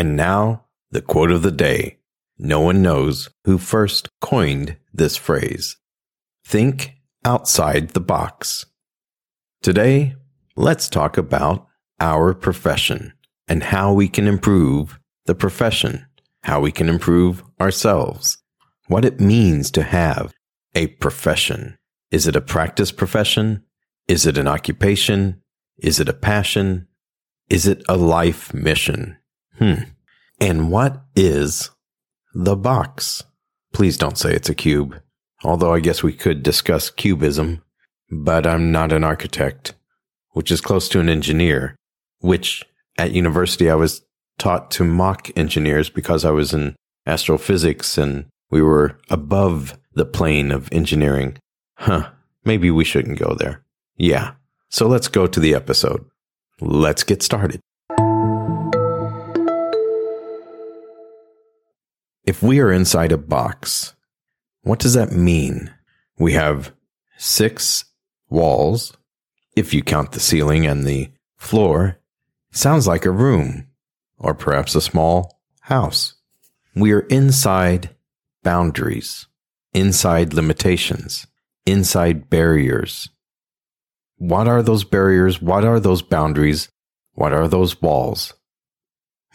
And now, the quote of the day. No one knows who first coined this phrase. Think outside the box. Today, let's talk about our profession and how we can improve the profession, how we can improve ourselves, what it means to have a profession. Is it a practice profession? Is it an occupation? Is it a passion? Is it a life mission? Hmm. And what is the box? Please don't say it's a cube. Although I guess we could discuss cubism, but I'm not an architect, which is close to an engineer, which at university I was taught to mock engineers because I was in astrophysics and we were above the plane of engineering. Huh. Maybe we shouldn't go there. Yeah. So let's go to the episode. Let's get started. If we are inside a box, what does that mean? We have six walls. If you count the ceiling and the floor, sounds like a room or perhaps a small house. We are inside boundaries, inside limitations, inside barriers. What are those barriers? What are those boundaries? What are those walls?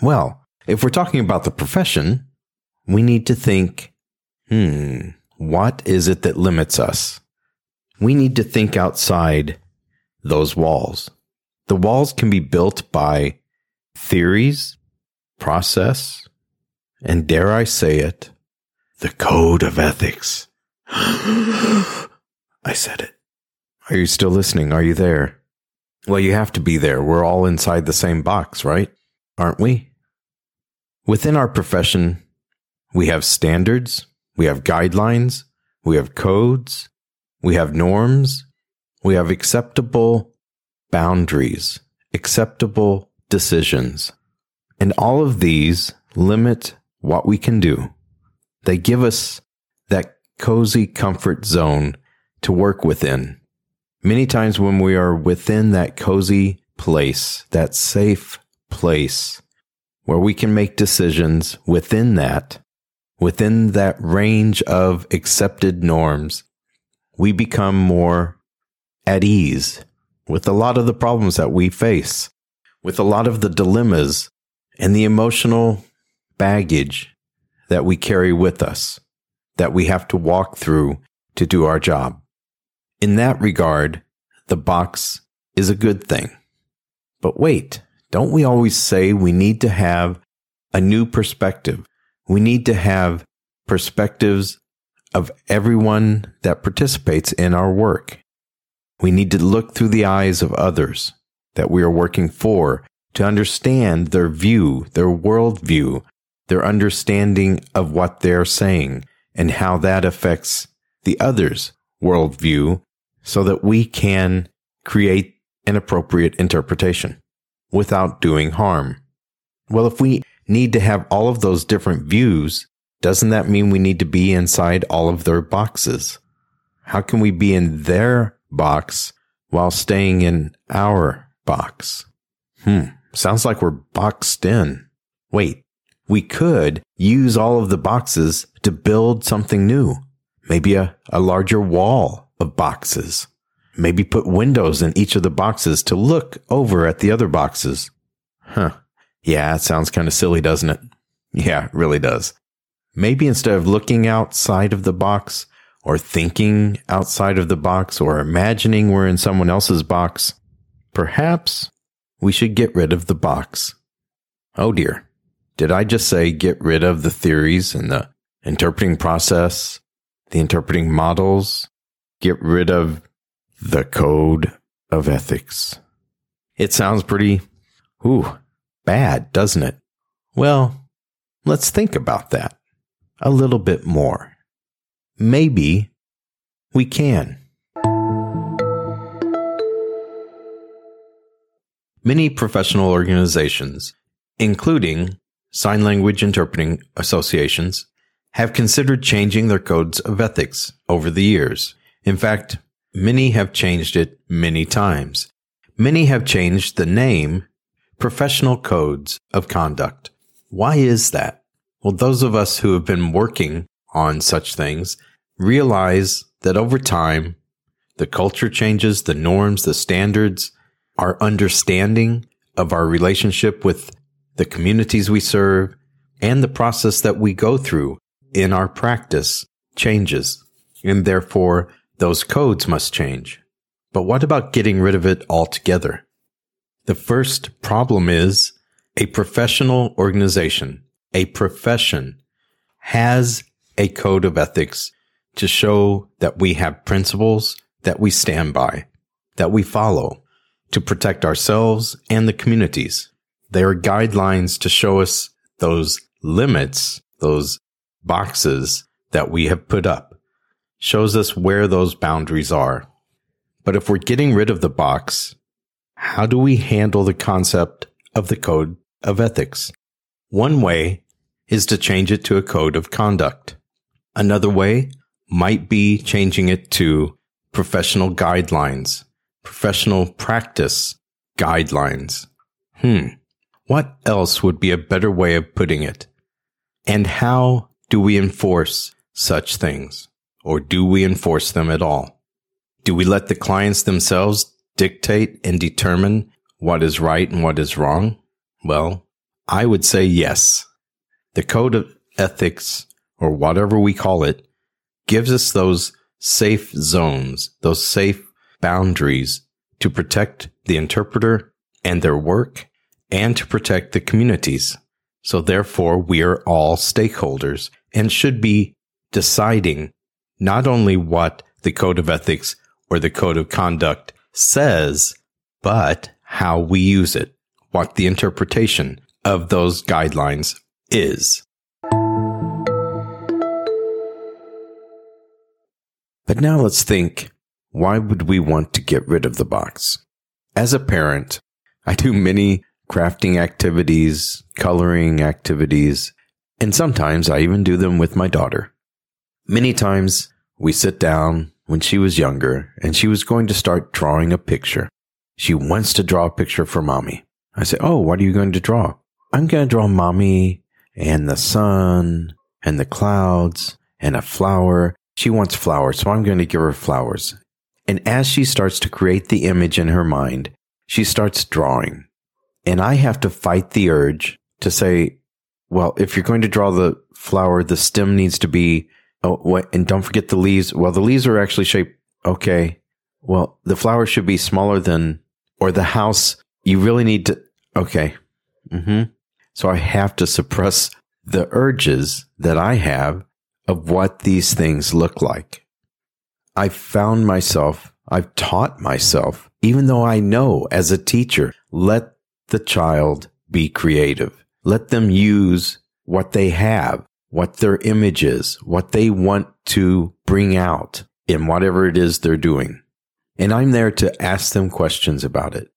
Well, if we're talking about the profession, we need to think, hmm, what is it that limits us? We need to think outside those walls. The walls can be built by theories, process, and dare I say it, the code of ethics. I said it. Are you still listening? Are you there? Well, you have to be there. We're all inside the same box, right? Aren't we? Within our profession, we have standards, we have guidelines, we have codes, we have norms, we have acceptable boundaries, acceptable decisions. And all of these limit what we can do. They give us that cozy comfort zone to work within. Many times when we are within that cozy place, that safe place where we can make decisions within that, within that range of accepted norms, we become more at ease with a lot of the problems that we face, with a lot of the dilemmas and the emotional baggage that we carry with us, that we have to walk through to do our job. In that regard, the box is a good thing. But wait, don't we always say we need to have a new perspective? We need to have perspectives of everyone that participates in our work. We need to look through the eyes of others that we are working for to understand their view, their worldview, their understanding of what they're saying and how that affects the other's worldview so that we can create an appropriate interpretation without doing harm. Well, if we need to have all of those different views, doesn't that mean we need to be inside all of their boxes? How can we be in their box while staying in our box? Hmm. Sounds like we're boxed in. Wait, we could use all of the boxes to build something new. Maybe a, a larger wall of boxes. Maybe put windows in each of the boxes to look over at the other boxes. Huh. Yeah, it sounds kind of silly, doesn't it? Yeah, it really does. Maybe instead of looking outside of the box or thinking outside of the box or imagining we're in someone else's box, perhaps we should get rid of the box. Oh dear. Did I just say get rid of the theories and the interpreting process, the interpreting models, get rid of the code of ethics? It sounds pretty, Ooh, bad, doesn't it? Well, let's think about that a little bit more. Maybe we can. Many professional organizations, including sign language interpreting associations, have considered changing their codes of ethics over the years. In fact, many have changed it many times. Many have changed the name professional codes of conduct. Why is that? Well, those of us who have been working on such things realize that over time, the culture changes, the norms, the standards, our understanding of our relationship with the communities we serve, and the process that we go through in our practice changes. And therefore, those codes must change. But what about getting rid of it altogether? The first problem is a professional organization, a profession has a code of ethics to show that we have principles that we stand by, that we follow to protect ourselves and the communities. They are guidelines to show us those limits, those boxes that we have put up, shows us where those boundaries are. But if we're getting rid of the box, how do we handle the concept of the code of ethics? One way is to change it to a code of conduct. Another way might be changing it to professional guidelines, professional practice guidelines. Hmm. What else would be a better way of putting it? And how do we enforce such things? Or do we enforce them at all? Do we let the clients themselves dictate and determine what is right and what is wrong? Well, I would say yes. The code of ethics, or whatever we call it, gives us those safe zones, those safe boundaries to protect the interpreter and their work and to protect the communities. So therefore, we are all stakeholders and should be deciding not only what the code of ethics or the code of conduct says, but how we use it, what the interpretation of those guidelines is. But now let's think why would we want to get rid of the box? As a parent, I do many crafting activities, coloring activities, and sometimes I even do them with my daughter. Many times we sit down when she was younger and she was going to start drawing a picture. She wants to draw a picture for mommy. I say, Oh, what are you going to draw? I'm going to draw mommy and the sun and the clouds and a flower. She wants flowers, so I'm going to give her flowers. And as she starts to create the image in her mind, she starts drawing. And I have to fight the urge to say, well, if you're going to draw the flower, the stem needs to be, oh, what, and don't forget the leaves. Well, the leaves are actually shaped, okay. Well, the flower should be smaller than, or the house, you really need to, okay. Mm-hmm. So I have to suppress the urges that I have of what these things look like. I've found myself, I've taught myself, even though I know as a teacher, let the child be creative. Let them use what they have, what their image is, what they want to bring out in whatever it is they're doing. And I'm there to ask them questions about it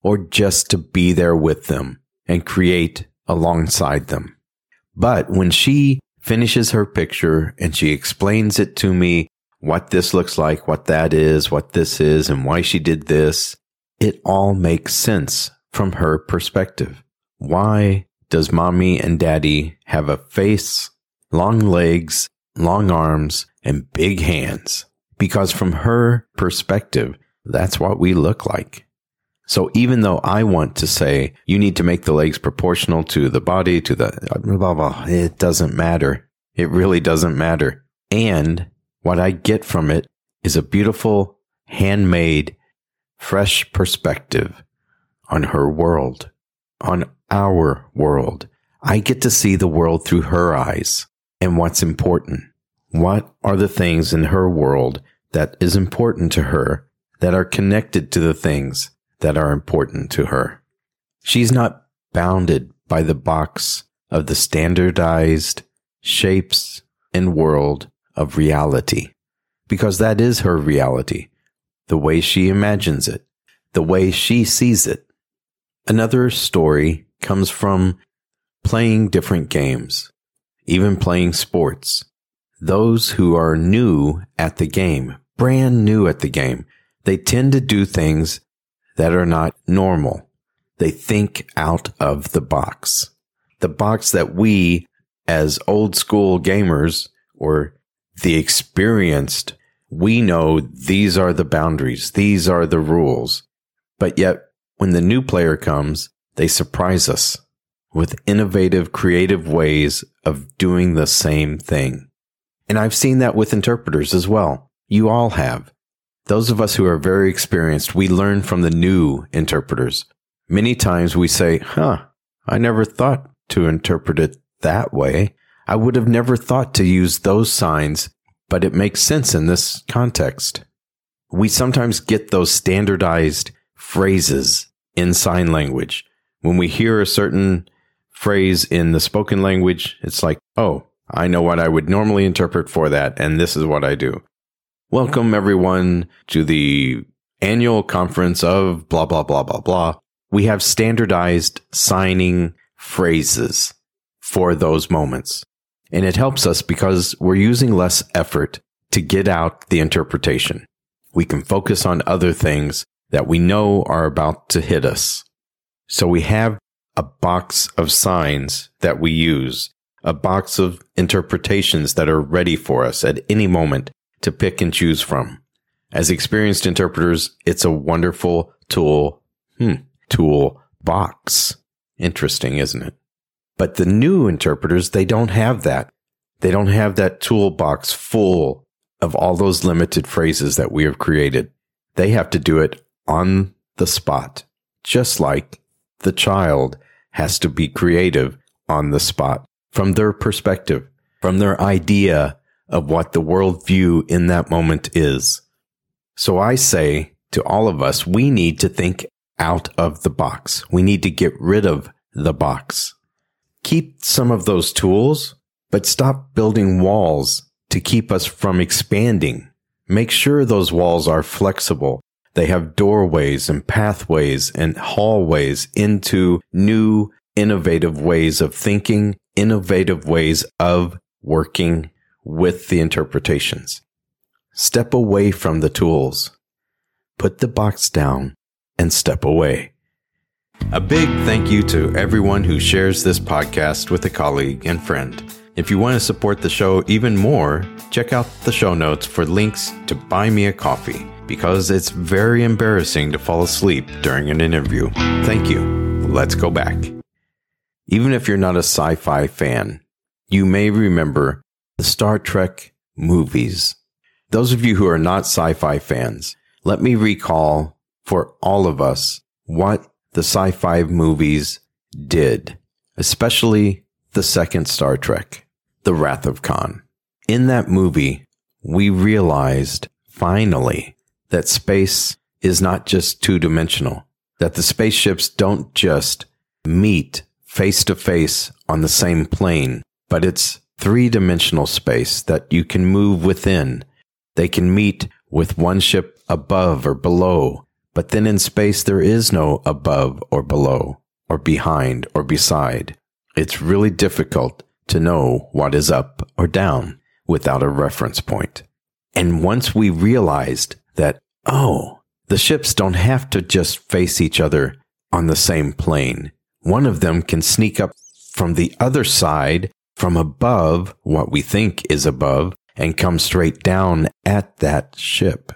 or just to be there with them and create alongside them. But when she finishes her picture and she explains it to me, what this looks like, what that is, what this is, and why she did this, it all makes sense from her perspective. Why does mommy and daddy have a face, long legs, long arms, and big hands? Because from her perspective, that's what we look like. So even though I want to say you need to make the legs proportional to the body, to the blah, blah, it doesn't matter. It really doesn't matter. And what I get from it is a beautiful, handmade, fresh perspective on her world, on our world. I get to see the world through her eyes and what's important. What are the things in her world that is important to her that are connected to the things that are important to her? She's not bounded by the box of the standardized shapes and world of reality because that is her reality, the way she imagines it, the way she sees it. Another story comes from playing different games, even playing sports. Those who are new at the game, brand new at the game, they tend to do things that are not normal. They think out of the box. The box that we as old school gamers or the experienced, we know these are the boundaries. These are the rules. But yet when the new player comes, they surprise us with innovative, creative ways of doing the same thing. And I've seen that with interpreters as well. You all have. Those of us who are very experienced, we learn from the new interpreters. Many times we say, huh, I never thought to interpret it that way. I would have never thought to use those signs, but it makes sense in this context. We sometimes get those standardized phrases in sign language. When we hear a certain phrase in the spoken language, it's like, oh, I know what I would normally interpret for that, and this is what I do. Welcome everyone to the annual conference of blah, blah, blah, blah, blah. We have standardized signing phrases for those moments. And it helps us because we're using less effort to get out the interpretation. We can focus on other things that we know are about to hit us. So we have a box of signs that we use, a box of interpretations that are ready for us at any moment to pick and choose from. As experienced interpreters, it's a wonderful tool, hmm, tool box. Interesting, isn't it? But the new interpreters, they don't have that. They don't have that toolbox full of all those limited phrases that we have created. They have to do it on the spot, just like the child has to be creative on the spot from their perspective, from their idea of what the worldview in that moment is. So I say to all of us, we need to think out of the box. We need to get rid of the box keep some of those tools, but stop building walls to keep us from expanding. Make sure those walls are flexible. They have doorways and pathways and hallways into new, innovative ways of thinking, innovative ways of working with the interpretations. Step away from the tools. Put the box down and step away. A big thank you to everyone who shares this podcast with a colleague and friend. If you want to support the show even more, check out the show notes for links to buy me a coffee because it's very embarrassing to fall asleep during an interview. Thank you. Let's go back. Even if you're not a sci fi fan, you may remember the Star Trek movies. Those of you who are not sci fi fans, let me recall for all of us what the sci fi movies did, especially the second Star Trek, The Wrath of Khan. In that movie, we realized finally that space is not just two dimensional, that the spaceships don't just meet face to face on the same plane, but it's three dimensional space that you can move within. They can meet with one ship above or below. But then in space, there is no above or below or behind or beside. It's really difficult to know what is up or down without a reference point. And once we realized that, oh, the ships don't have to just face each other on the same plane. One of them can sneak up from the other side from above what we think is above and come straight down at that ship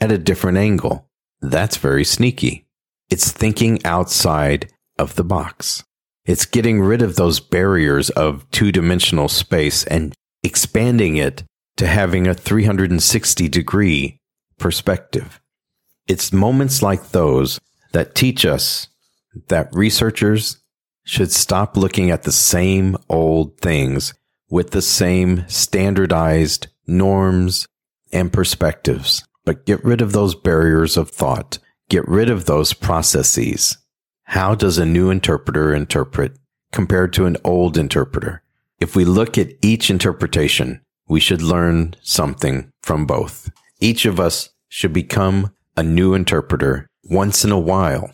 at a different angle. That's very sneaky. It's thinking outside of the box. It's getting rid of those barriers of two dimensional space and expanding it to having a 360 degree perspective. It's moments like those that teach us that researchers should stop looking at the same old things with the same standardized norms and perspectives but get rid of those barriers of thought. Get rid of those processes How does a new interpreter interpret compared to an old interpreter? If we look at each interpretation, we should learn something from both. Each of us should become a new interpreter once in a while.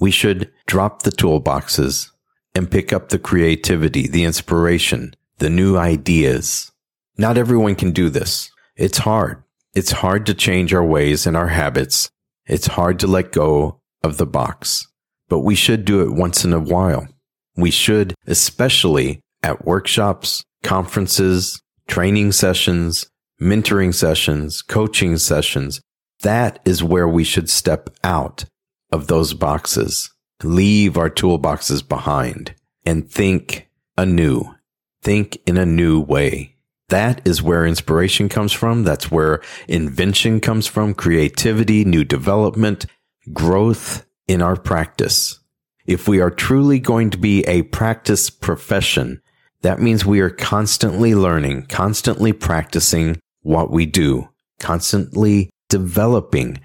We should drop the toolboxes and pick up the creativity, the inspiration, the new ideas. Not everyone can do this. It's hard. It's hard to change our ways and our habits. It's hard to let go of the box, but we should do it once in a while. We should, especially at workshops, conferences, training sessions, mentoring sessions, coaching sessions. That is where we should step out of those boxes, leave our toolboxes behind and think anew, think in a new way. That is where inspiration comes from. That's where invention comes from, creativity, new development, growth in our practice. If we are truly going to be a practice profession, that means we are constantly learning, constantly practicing what we do, constantly developing,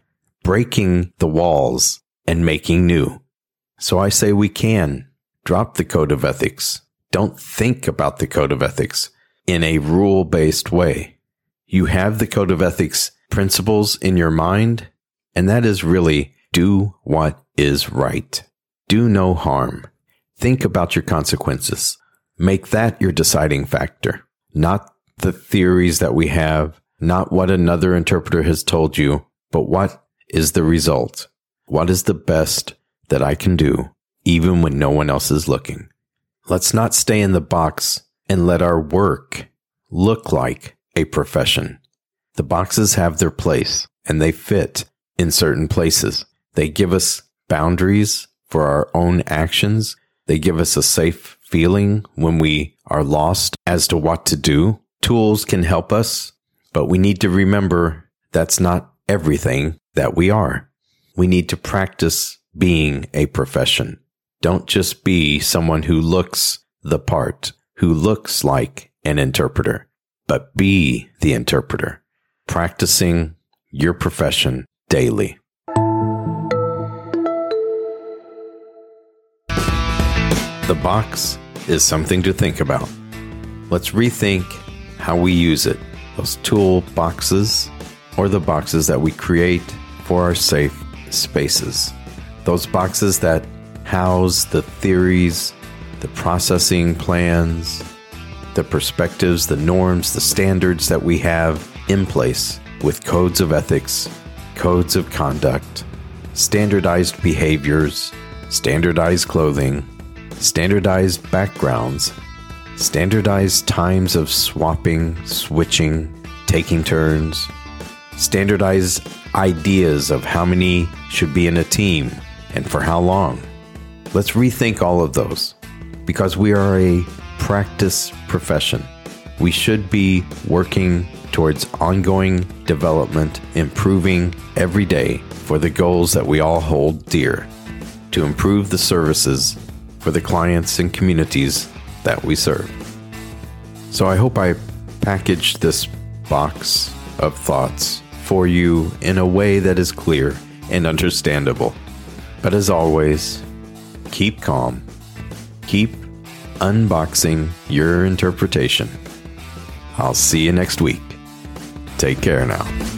breaking the walls and making new. So I say we can drop the code of ethics. Don't think about the code of ethics in a rule based way. You have the code of ethics principles in your mind, and that is really do what is right. Do no harm. Think about your consequences. Make that your deciding factor, not the theories that we have, not what another interpreter has told you, but what is the result? What is the best that I can do, even when no one else is looking? Let's not stay in the box and let our work look like a profession. The boxes have their place and they fit in certain places. They give us boundaries for our own actions. They give us a safe feeling when we are lost as to what to do. Tools can help us, but we need to remember that's not everything that we are. We need to practice being a profession. Don't just be someone who looks the part, who looks like an interpreter, but be the interpreter, practicing your profession daily. The box is something to think about. Let's rethink how we use it. Those tool boxes or the boxes that we create for our safe spaces. Those boxes that house the theories, the processing plans, the perspectives, the norms, the standards that we have in place with codes of ethics, codes of conduct, standardized behaviors, standardized clothing, standardized backgrounds, standardized times of swapping, switching, taking turns, standardized ideas of how many should be in a team and for how long. Let's rethink all of those because we are a practice profession. We should be working towards ongoing development, improving every day for the goals that we all hold dear to improve the services for the clients and communities that we serve. So I hope I packaged this box of thoughts for you in a way that is clear and understandable. But as always, keep calm, keep unboxing your interpretation. I'll see you next week. Take care now.